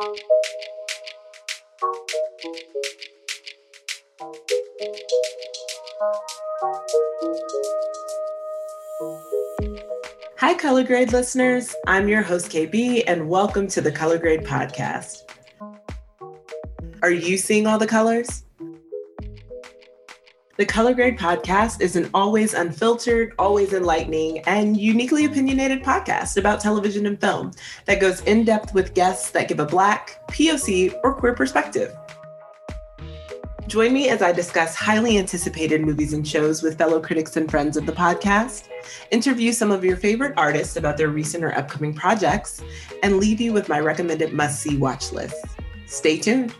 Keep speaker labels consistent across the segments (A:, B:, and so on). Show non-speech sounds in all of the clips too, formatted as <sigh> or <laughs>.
A: Hi, Color Grade listeners. I'm your host, Kay-B, and welcome to the Color Grade Podcast. Are you seeing all the colors? The Color Grade Podcast is an always unfiltered, always enlightening, and uniquely opinionated podcast about television and film that goes in depth with guests that give a Black, POC, or queer perspective. Join me as I discuss highly anticipated movies and shows with fellow critics and friends of the podcast, interview some of your favorite artists about their recent or upcoming projects, and leave you with my recommended must see watch list. Stay tuned.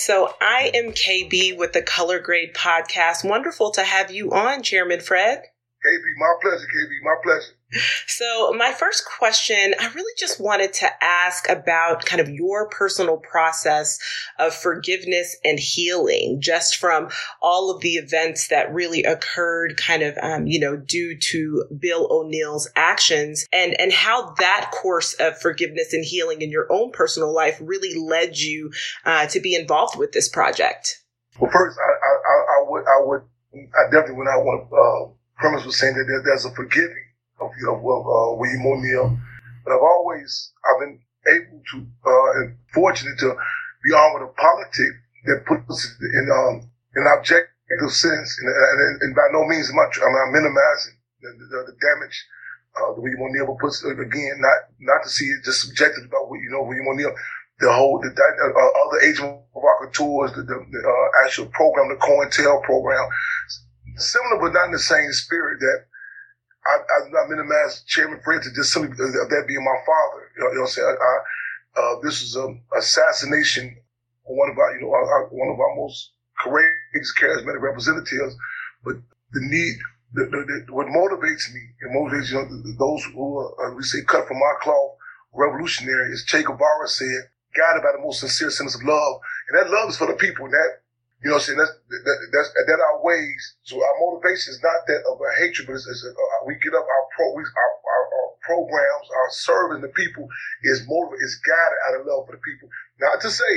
A: So, I am Kay-B with the Color Grade Podcast. Wonderful to have you on, Chairman Fred.
B: Kay-B, my pleasure, Kay-B, my pleasure.
A: So, my first question, I really just wanted to ask about kind of your personal process of forgiveness and healing, just from all of the events that really occurred, kind of, um, you know, due to Bill O'Neill's actions, and and how that course of forgiveness and healing in your own personal life really led you uh, to be involved with this project.
B: Well, first, I, I, I would, I would, I definitely would not want to uh, premise was saying that there, there's a forgiving of, of uh, William O'Neill. But I've always, I've been able to, uh, and fortunate to be on with a politic that puts in, um, an objective sense. And, and, and by no means am I, mean, I'm minimizing the, the, the damage uh, that William O'Neill puts, again, not, not to see it just subjective about what, you know, William O'Neill, the whole, the, uh, other agent provocateurs, the, the, the uh, actual program, the COINTEL program, similar but not in the same spirit that I, I'm not minimize Chairman Fred to just simply of that being my father. You know, you know what I'm saying? I, uh, this was an assassination one of our, you know, our, one of our most courageous, charismatic representatives. But the need, the, the, the, what motivates me and motivates, you know, those who are, uh, we say cut from our cloth, revolutionary, as Che Guevara said, guided by the most sincere sense of love. And that love is for the people. And that you know saying? That's, that, that's, that our ways. So our motivation is not that of a hatred, but it's, it's a, uh, we get up our pro, we, our, our, our, programs, our serving the people is motivated, is guided out of love for the people. Not to say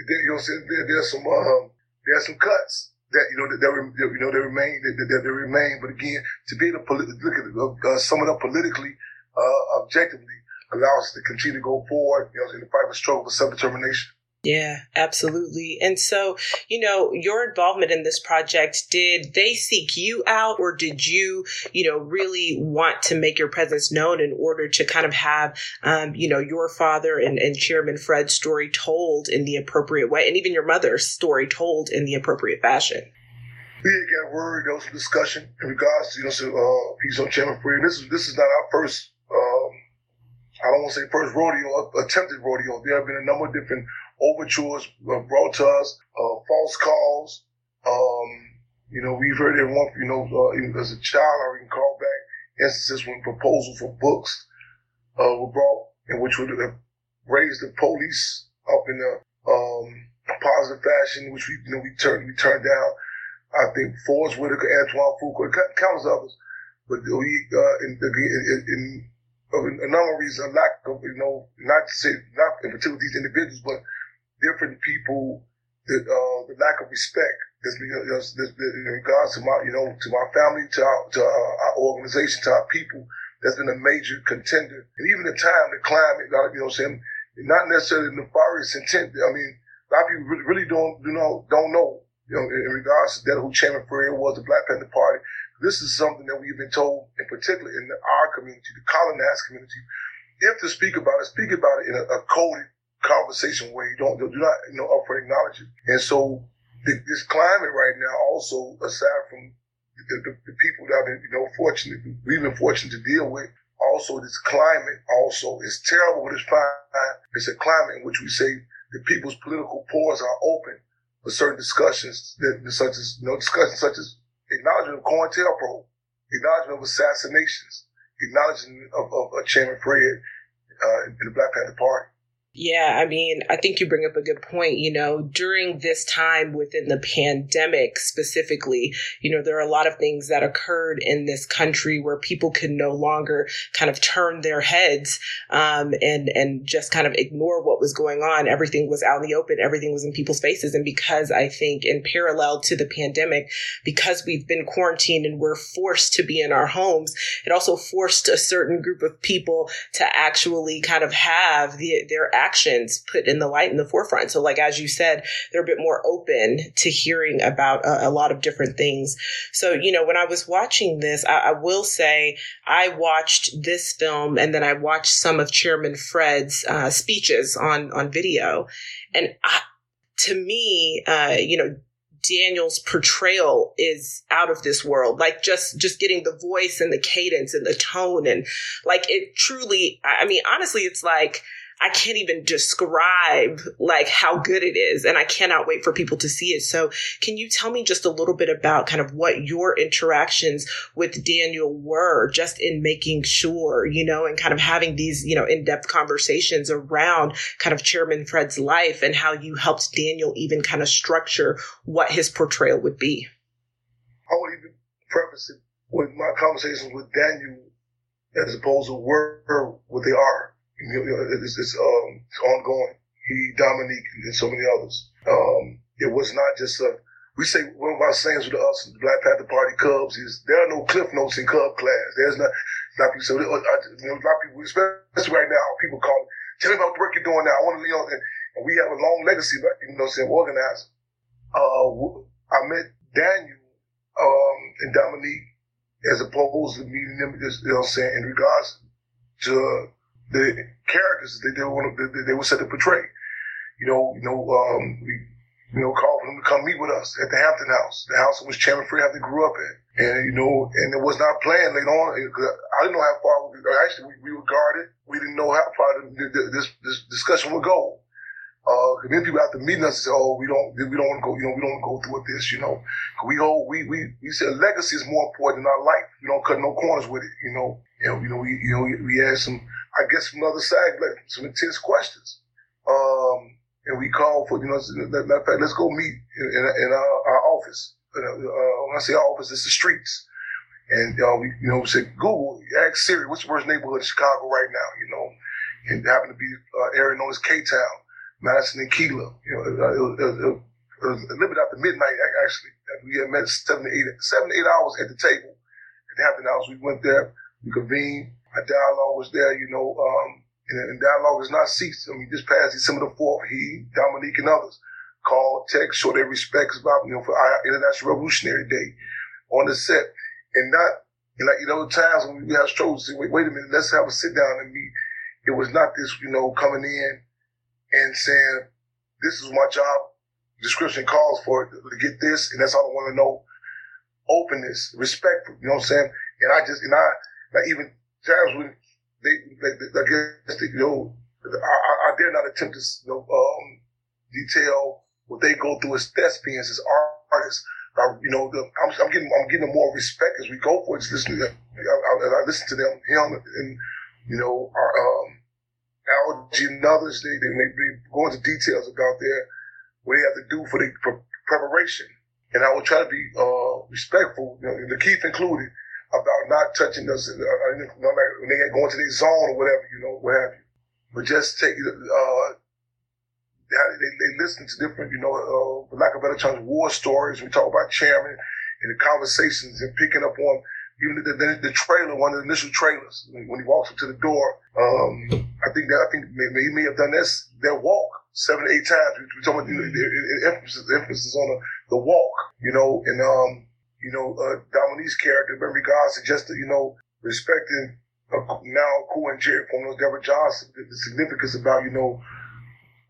B: that, you know saying? There, there's some, um, there's some cuts that, you know, that, that, you know, they remain, that, that, they remain. But again, to be able to look at it, uh, sum it up politically, uh, objectively allows us to continue to go forward, you know, in the fight for struggle for self-determination.
A: Yeah, absolutely. And so, you know, your involvement in this project, did they seek you out or did you, you know, really want to make your presence known in order to kind of have, um, you know, your father and, and Chairman Fred's story told in the appropriate way and even your mother's story told in the appropriate fashion?
B: We got word, there was some discussion in regards to, you know, so, uh, piece on Chairman Fred. This is, this is not our first, um, I don't want to say first rodeo, attempted rodeo. There have been a number of different overtures uh, brought to us, uh, false calls. Um, you know, we've heard everyone, you know, uh, as a child, I recall back instances when proposals for books uh, were brought, in which would have raised the police up in a, um, a positive fashion, which we, you know, we turned, we turned down. I think Forest Whitaker, Antoine Fuqua, countless others. But we, uh, in, in, in, in a number of reasons, a lack of, you know, not to say, not in particular these individuals, but different people, the, uh, the lack of respect that's been, in regards to my, you know, to my family, to our, to our, our organization, to our people, that's been a major contender. And even the time, the climate, you know what I'm saying, not necessarily nefarious intent. I mean, a lot of people really don't, you know, don't know, you know, in, regards to that, who Chairman Fred was, the Black Panther Party. This is something that we've been told, in particular in our community, the colonized community, if to speak about it, speak about it in a, a coded conversation where you don't do not you know upfront acknowledge it. And so the, this climate right now, also aside from the, the, the, people that been you know fortunate, we've been fortunate to deal with, also this climate also is terrible, it's fine. It's a climate in which we say the people's political pores are open for certain discussions that such as you know discussions such as acknowledgement of COINTELPRO, acknowledgement of assassinations, acknowledgement of, of, of Chairman Fred uh, in the Black Panther Party.
A: Yeah, I mean, I think you bring up a good point. You know, during this time within the pandemic specifically, you know, there are a lot of things that occurred in this country where people could no longer kind of turn their heads um, and and just kind of ignore what was going on. Everything was out in the open. Everything was in people's faces. And because I think, in parallel to the pandemic, because we've been quarantined and we're forced to be in our homes, it also forced a certain group of people to actually kind of have the, their actions put in the light in the forefront. So, like as you said, they're a bit more open to hearing about a, a lot of different things. So, you know, when I was watching this, I, I, will say I watched this film and then I watched some of Chairman Fred's uh, speeches on on video, and I, to me, uh, you know, Daniel's portrayal is out of this world. Like just just getting the voice and the cadence and the tone and like it truly I mean honestly it's like I can't even describe like how good it is. And I cannot wait for people to see it. So can you tell me just a little bit about kind of what your interactions with Daniel were just in making sure, you know, and kind of having these, you know, in-depth conversations around kind of Chairman Fred's life and how you helped Daniel even kind of structure what his portrayal would be?
B: I would even preface it with my conversations with Daniel as opposed to where what they are it's, um, ongoing. He, Dominique, and so many others. Um, it was not just a, we say one of our sayings with us, the Black Panther Party Cubs, is there are no cliff notes in Cub class. There's not, not people, so, you know, a lot of people, especially right now, people call, tell me about the work you're doing now. I want to, you know, and, and we have a long legacy, but, you know, saying organizing. Uh, I met Daniel, um, and Dominique as opposed to meeting them, just, you know, saying in regards to the characters that they want to, they were set to portray. You know, you know, um, we, you know, called for them to come meet with us at the Hampton House, the house in which Chairman Hampton grew up in. And, you know, and it was not planned later on. I didn't know how far, we, actually, we, we were guarded. We didn't know how far this, this discussion would go. Uh, many people after meeting us say, "Oh, we don't, we don't want to go, you know, we don't want to go through with this, you know." We hold, we, we, we said legacy is more important than our life. We don't cut no corners with it, you know. Know, you know, we, you know, we, we had some I guess from the other side, like some intense questions. Um, and we called for, you know, matter of fact, let's go meet in, in, our, our, office. Uh, when I say our office, it's the streets. And uh, we, you know, we said, Google, ask Siri, what's the worst neighborhood in Chicago right now, you know? And it happened to be uh, area known as K-Town, Madison and Keeler. You know, it, it, it, it was a little bit after midnight, actually. We had met seven to eight, seven to eight hours at the table the Hampton House. We went there, we convened, a dialogue was there, you know, um, and, and dialogue has not ceased. I mean, this past December the 4th, he, Dominique, and others called, text, show their respects about, you know, for our International Revolutionary Day on the set. And not, and like, you know, times when we have say, wait, wait a minute, let's have a sit down and meet. It was not this, you know, coming in and saying, this is my job description calls for it, to get this, and that's all I want to know. Openness, respect, you know what I'm saying? And I just, and I, like even times when they, they I guess, they, you know, I, I, dare not attempt to, you know, um, detail what they go through as thespians, as artists. I, you know, the, I'm, I'm, getting, I'm getting more respect as we go for it. Listening to them, I, I, I listen to them, him, and you know, our, um, Algee and others. They, they, they go into details about their what they have to do for the preparation, and I will try to be uh, respectful, you know, LaKeith included about not touching us, uh, uh you know, like when they go into their zone or whatever, you know, what have you. But just take, uh, they, they listen to different, you know, uh, for lack of better terms, war stories. We talk about chairman and the conversations and picking up on even the, the, the trailer, one of the initial trailers, when he walks up to the door. Um, I think that, I think he may have done this, their walk seven eight times. We, we talking about, the, emphasis, emphasis on the, the walk, you know, and, um, you know, uh, Dominique's character in regards to just, you know, respecting uh, now Akua Njeri from those Deborah Johnson, the, the, significance about, you know,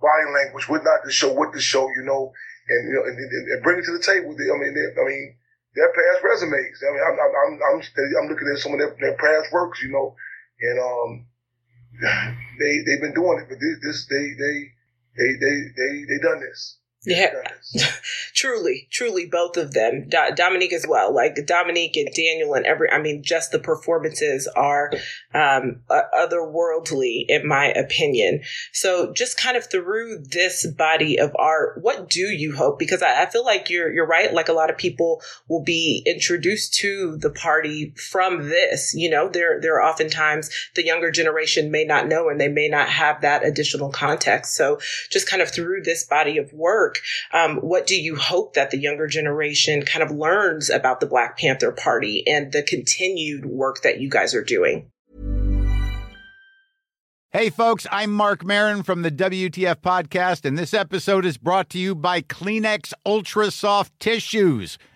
B: body language, what not to show, what to show, you know, and, you know, and, and, and bring it to the table. I mean, I mean, their past resumes. I mean, I'm, I'm, I'm, I'm, I'm looking at some of their, their past works, you know, and um, <laughs> they they've been doing it, but this, this they they they they they they done this.
A: Yeah, <laughs> truly, truly, both of them. Do- Dominique as well. Like Dominique and Daniel and every. I mean, just the performances are um, otherworldly, in my opinion. So, just kind of through this body of art, what do you hope? Because I, I feel like you're you're right. Like a lot of people will be introduced to the party from this. You know, there there are oftentimes the younger generation may not know and they may not have that additional context. So, just kind of through this body of work work. Um, what do you hope that the younger generation kind of learns about the Black Panther Party and the continued work that you guys are doing?
C: Hey, folks, I'm Mark Maron from the WTF Podcast, and this episode is brought to you by Kleenex Ultra Soft Tissues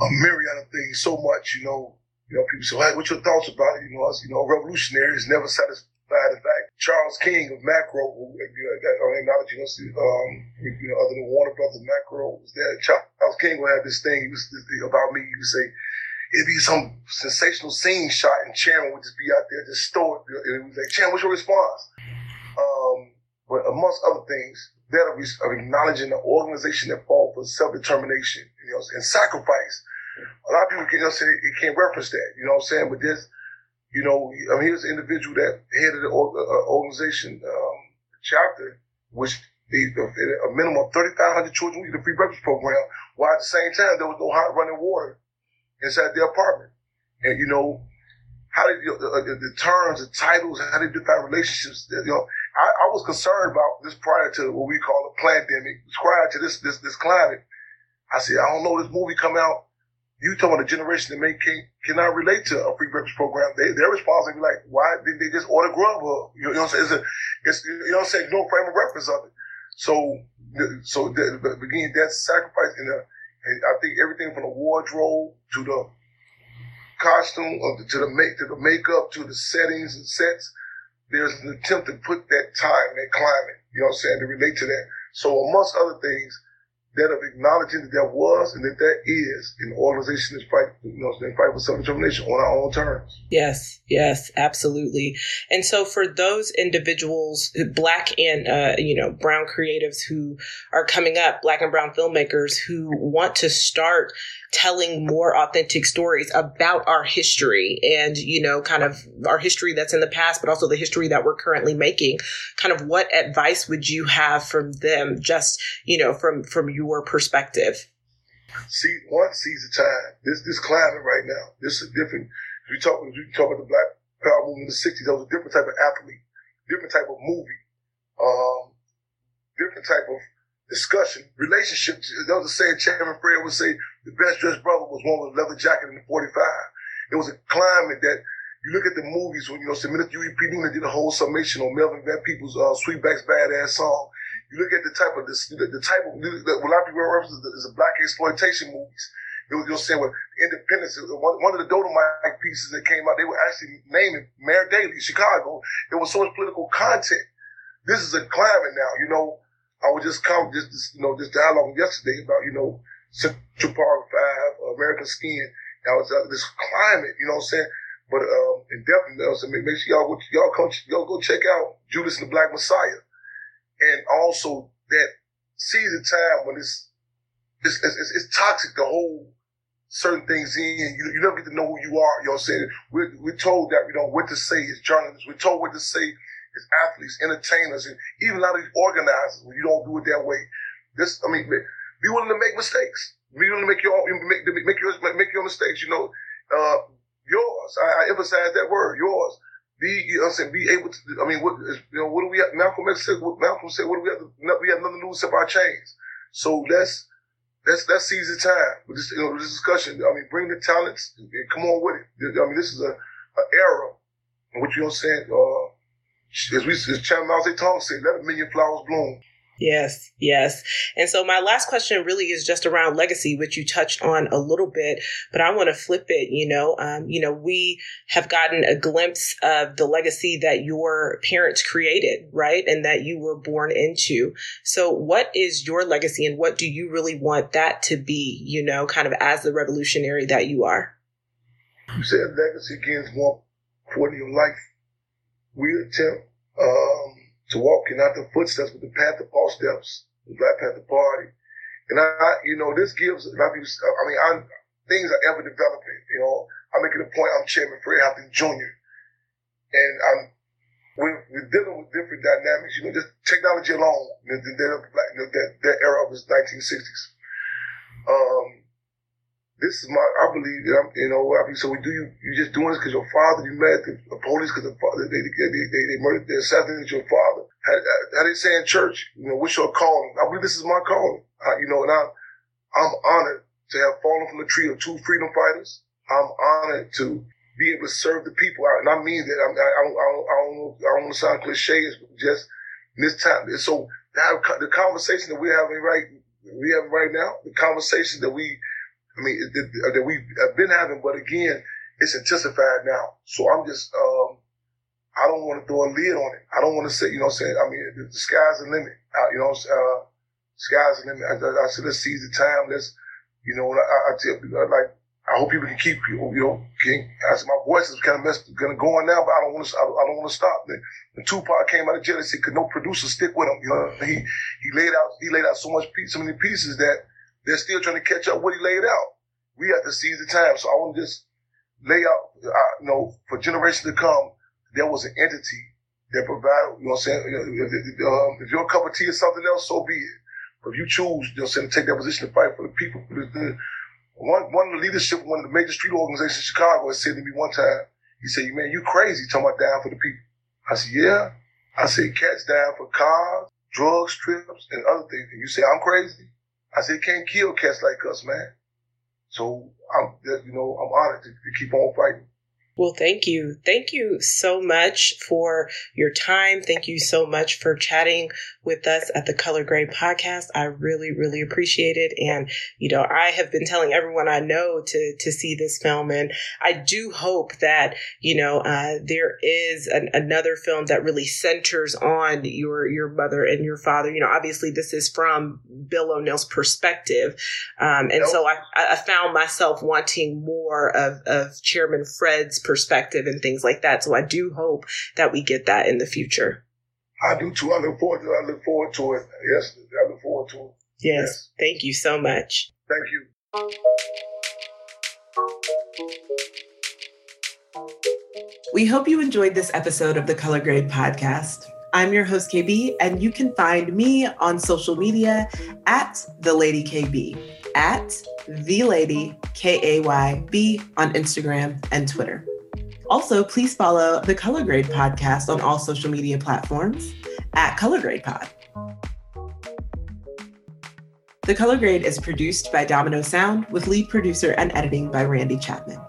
B: A myriad of things so much, you know. You know, people say, hey, what's your thoughts about it? You know, us, you know, revolutionaries never satisfied. In fact, Charles King of Macro, who, you know, I you know, um, you know, other than Warner Brothers, Macro was there. Charles King would have this thing, he was about me, he would say, it'd be some sensational scene shot and Chairman would just be out there, just stoic. And he was like, Chairman, what's your response? Um, but amongst other things, that of, acknowledging the organization that for self-determination you know, and sacrifice. A lot of people can, you know, say he can't reference that, you know what I'm saying? But this, you know, I mean, here's an individual that headed the uh, organization um, chapter, which they, a minimum of 3,500 children need a free breakfast program, while at the same time there was no hot running water inside their apartment. And you know, how did you know, the, the, terms, the titles, how did they define relationships? You know, was concerned about this prior to what we call a pandemic, prior to this this this climate. I said, I don't know this movie come out. You talking about a generation that may can, cannot relate to a free breakfast program. They, their response would be like, why didn't they just order Grubhub? You know what I'm saying? It's, a, it's you know what I'm saying? No frame of reference of it. So, so the, again, that sacrifice the, uh, and I think everything from the wardrobe to the costume, uh, to the make, to the makeup, to the settings and sets, there's an attempt to put that time, that climate, you know what I'm saying, to relate to that. So amongst other things, that of acknowledging that there was and that there is an organization that's fight, you know, that fight for self-determination on our own terms.
A: Yes, yes, absolutely. And so for those individuals, black and, uh, you know, brown creatives who are coming up, black and brown filmmakers who want to start telling more authentic stories about our history and, you know, kind of our history that's in the past, but also the history that we're currently making. Kind of what advice would you have from them just, you know, from, from your perspective?
B: See, one sees a time. This, this climate right now, this is different. We talk, we talk about the black power movement in the 60s, that was a different type of athlete, different type of movie, um, different type of discussion, relationships. There was a saying Chairman Fred would say, the best dressed brother was one with a leather jacket in the 45. It was a climate that you look at the movies when, you know, Minister Huey P. Newton did a whole summation on Melvin Van Peebles' uh, Sweetback's Badass song. You look at the type of this, the, the type of that a lot of people reference is the blaxploitation movies. It was, you'll say, well, Independence, one, one of the Dolomite pieces that came out, they were actually naming Mayor Daley, Chicago. It was so much political content. This is a climate now, you know, I was just come just this, you know this dialogue yesterday about you know Central Park Five, American Skin. That was uh, this climate, you know what I'm saying? But um, and definitely, so make, make sure y'all go y'all come y'all go check out Judas and the Black Messiah, and also that season time when it's it's, it's, it's toxic to hold certain things in. You, you never get to know who you are. You know what I'm saying? We're, we're told that, you know, what to say as journalists. We're told what to say athletes, entertainers, and even a lot of these organizers when you don't do it that way. This, I mean, be willing to make mistakes. Be willing to make your make make your make your mistakes. You know, uh, yours. I, I, emphasize that word, yours. Be, you know, saying, be able to. I mean, what you know, what do we? Have, Malcolm X said. What Malcolm said. What do we have? To, we have nothing to lose except our chains. So let's let's let's seize the time with this, you know, this discussion. I mean, bring the talents and come on with it. I mean, this is a, a era which you know, saying. Uh, as we as Chairman Mao Zedong said, let a million flowers bloom.
A: Yes, yes. And so my last question really is just around legacy, which you touched on a little bit, but I want to flip it. You know, um, you know, we have gotten a glimpse of the legacy that your parents created, right, and that you were born into. So, what is your legacy, and what do you really want that to be? You know, kind of as the revolutionary that you are.
B: You said legacy again is more important in your life. We attempt. Um, to walk in out the footsteps with the Panther Paul steps, the Black Panther Party. And I, you know, this gives, I mean, I, things are ever developing, you know. I'm making a point, I'm Chairman Fred Hampton Jr. And I'm, we're, we're, dealing with different dynamics, you know, just technology alone, that, that, era of the 1960s. Um, this is my, I believe that I'm, you know, I mean, so we do you, you just doing this because your father, you mad at the police because the father, they, they, they, they murdered, they assassinated your father. How, how they say in church, you know, what's your calling? I believe this is my calling, I, you know, and I, I'm honored to have fallen from the tree of two freedom fighters. I'm honored to be able to serve the people, and I mean that. I, I, I, don't, I don't, I don't, I don't want to sound cliche, it's just this time. So have, the conversation that we're having right, we have right now, the conversation that we I mean, that we've been having, but again, it's intensified now. So I'm just, um, I don't want to throw a lid on it. I don't want to say, you know what I'm saying? I mean, the, the sky's the limit. Uh, you know, uh, sky's the limit. I, I, I said, let's seize the time. Let's, you know, I, I tell people, like, I hope people can keep, you know, can, I said, my voice is kind of messed, gonna go on now, but I don't want to, I don't want to stop. When, when Tupac came out of jail, he said, could no producer stick with him? You know, he, he laid out, he laid out so much, so many pieces that, they're still trying to catch up what he laid out. We have to seize the time. So I want to just lay out, uh, you know, for generations to come, there was an entity that provided, you know what I'm saying? Um, if your cup of tea is something else, so be it. But if you choose, you know, to take that position to fight for the people, one, one of the leadership, one of the major street organizations in Chicago said to me one time, he said, man, you crazy talking about down for the people. I said, yeah. I said, cats down for cars, drugs, strips, and other things. And you say, I'm crazy? I said, can't kill cats like us, man. So I'm, you know, I'm honored to, to keep on fighting.
A: Well, thank you. Thank you so much for your time. Thank you so much for chatting with us at the Color Grade podcast. I really, really appreciate it. And, you know, I have been telling everyone I know to, to see this film. And I do hope that, you know, uh, there is an, another film that really centers on your, your mother and your father. You know, obviously this is from Bill O'Neill's perspective. Um, and nope. so I, I found myself wanting more of, of Chairman Fred's perspective and things like that. So I do hope that we get that in the future.
B: I do too. I look forward to it. I look forward to it. Yes, I look forward to it.
A: Yes. yes. Thank you so much.
B: Thank you.
A: We hope you enjoyed this episode of the Color Grade podcast. I'm your host, Kay-B, and you can find me on social media at the Lady KB, at the Lady K A Y B on Instagram and Twitter. Also, please follow the Color Grade podcast on all social media platforms at Color Grade Pod. The Color Grade is produced by Domino Sound with lead producer and editing by Randy Chapman.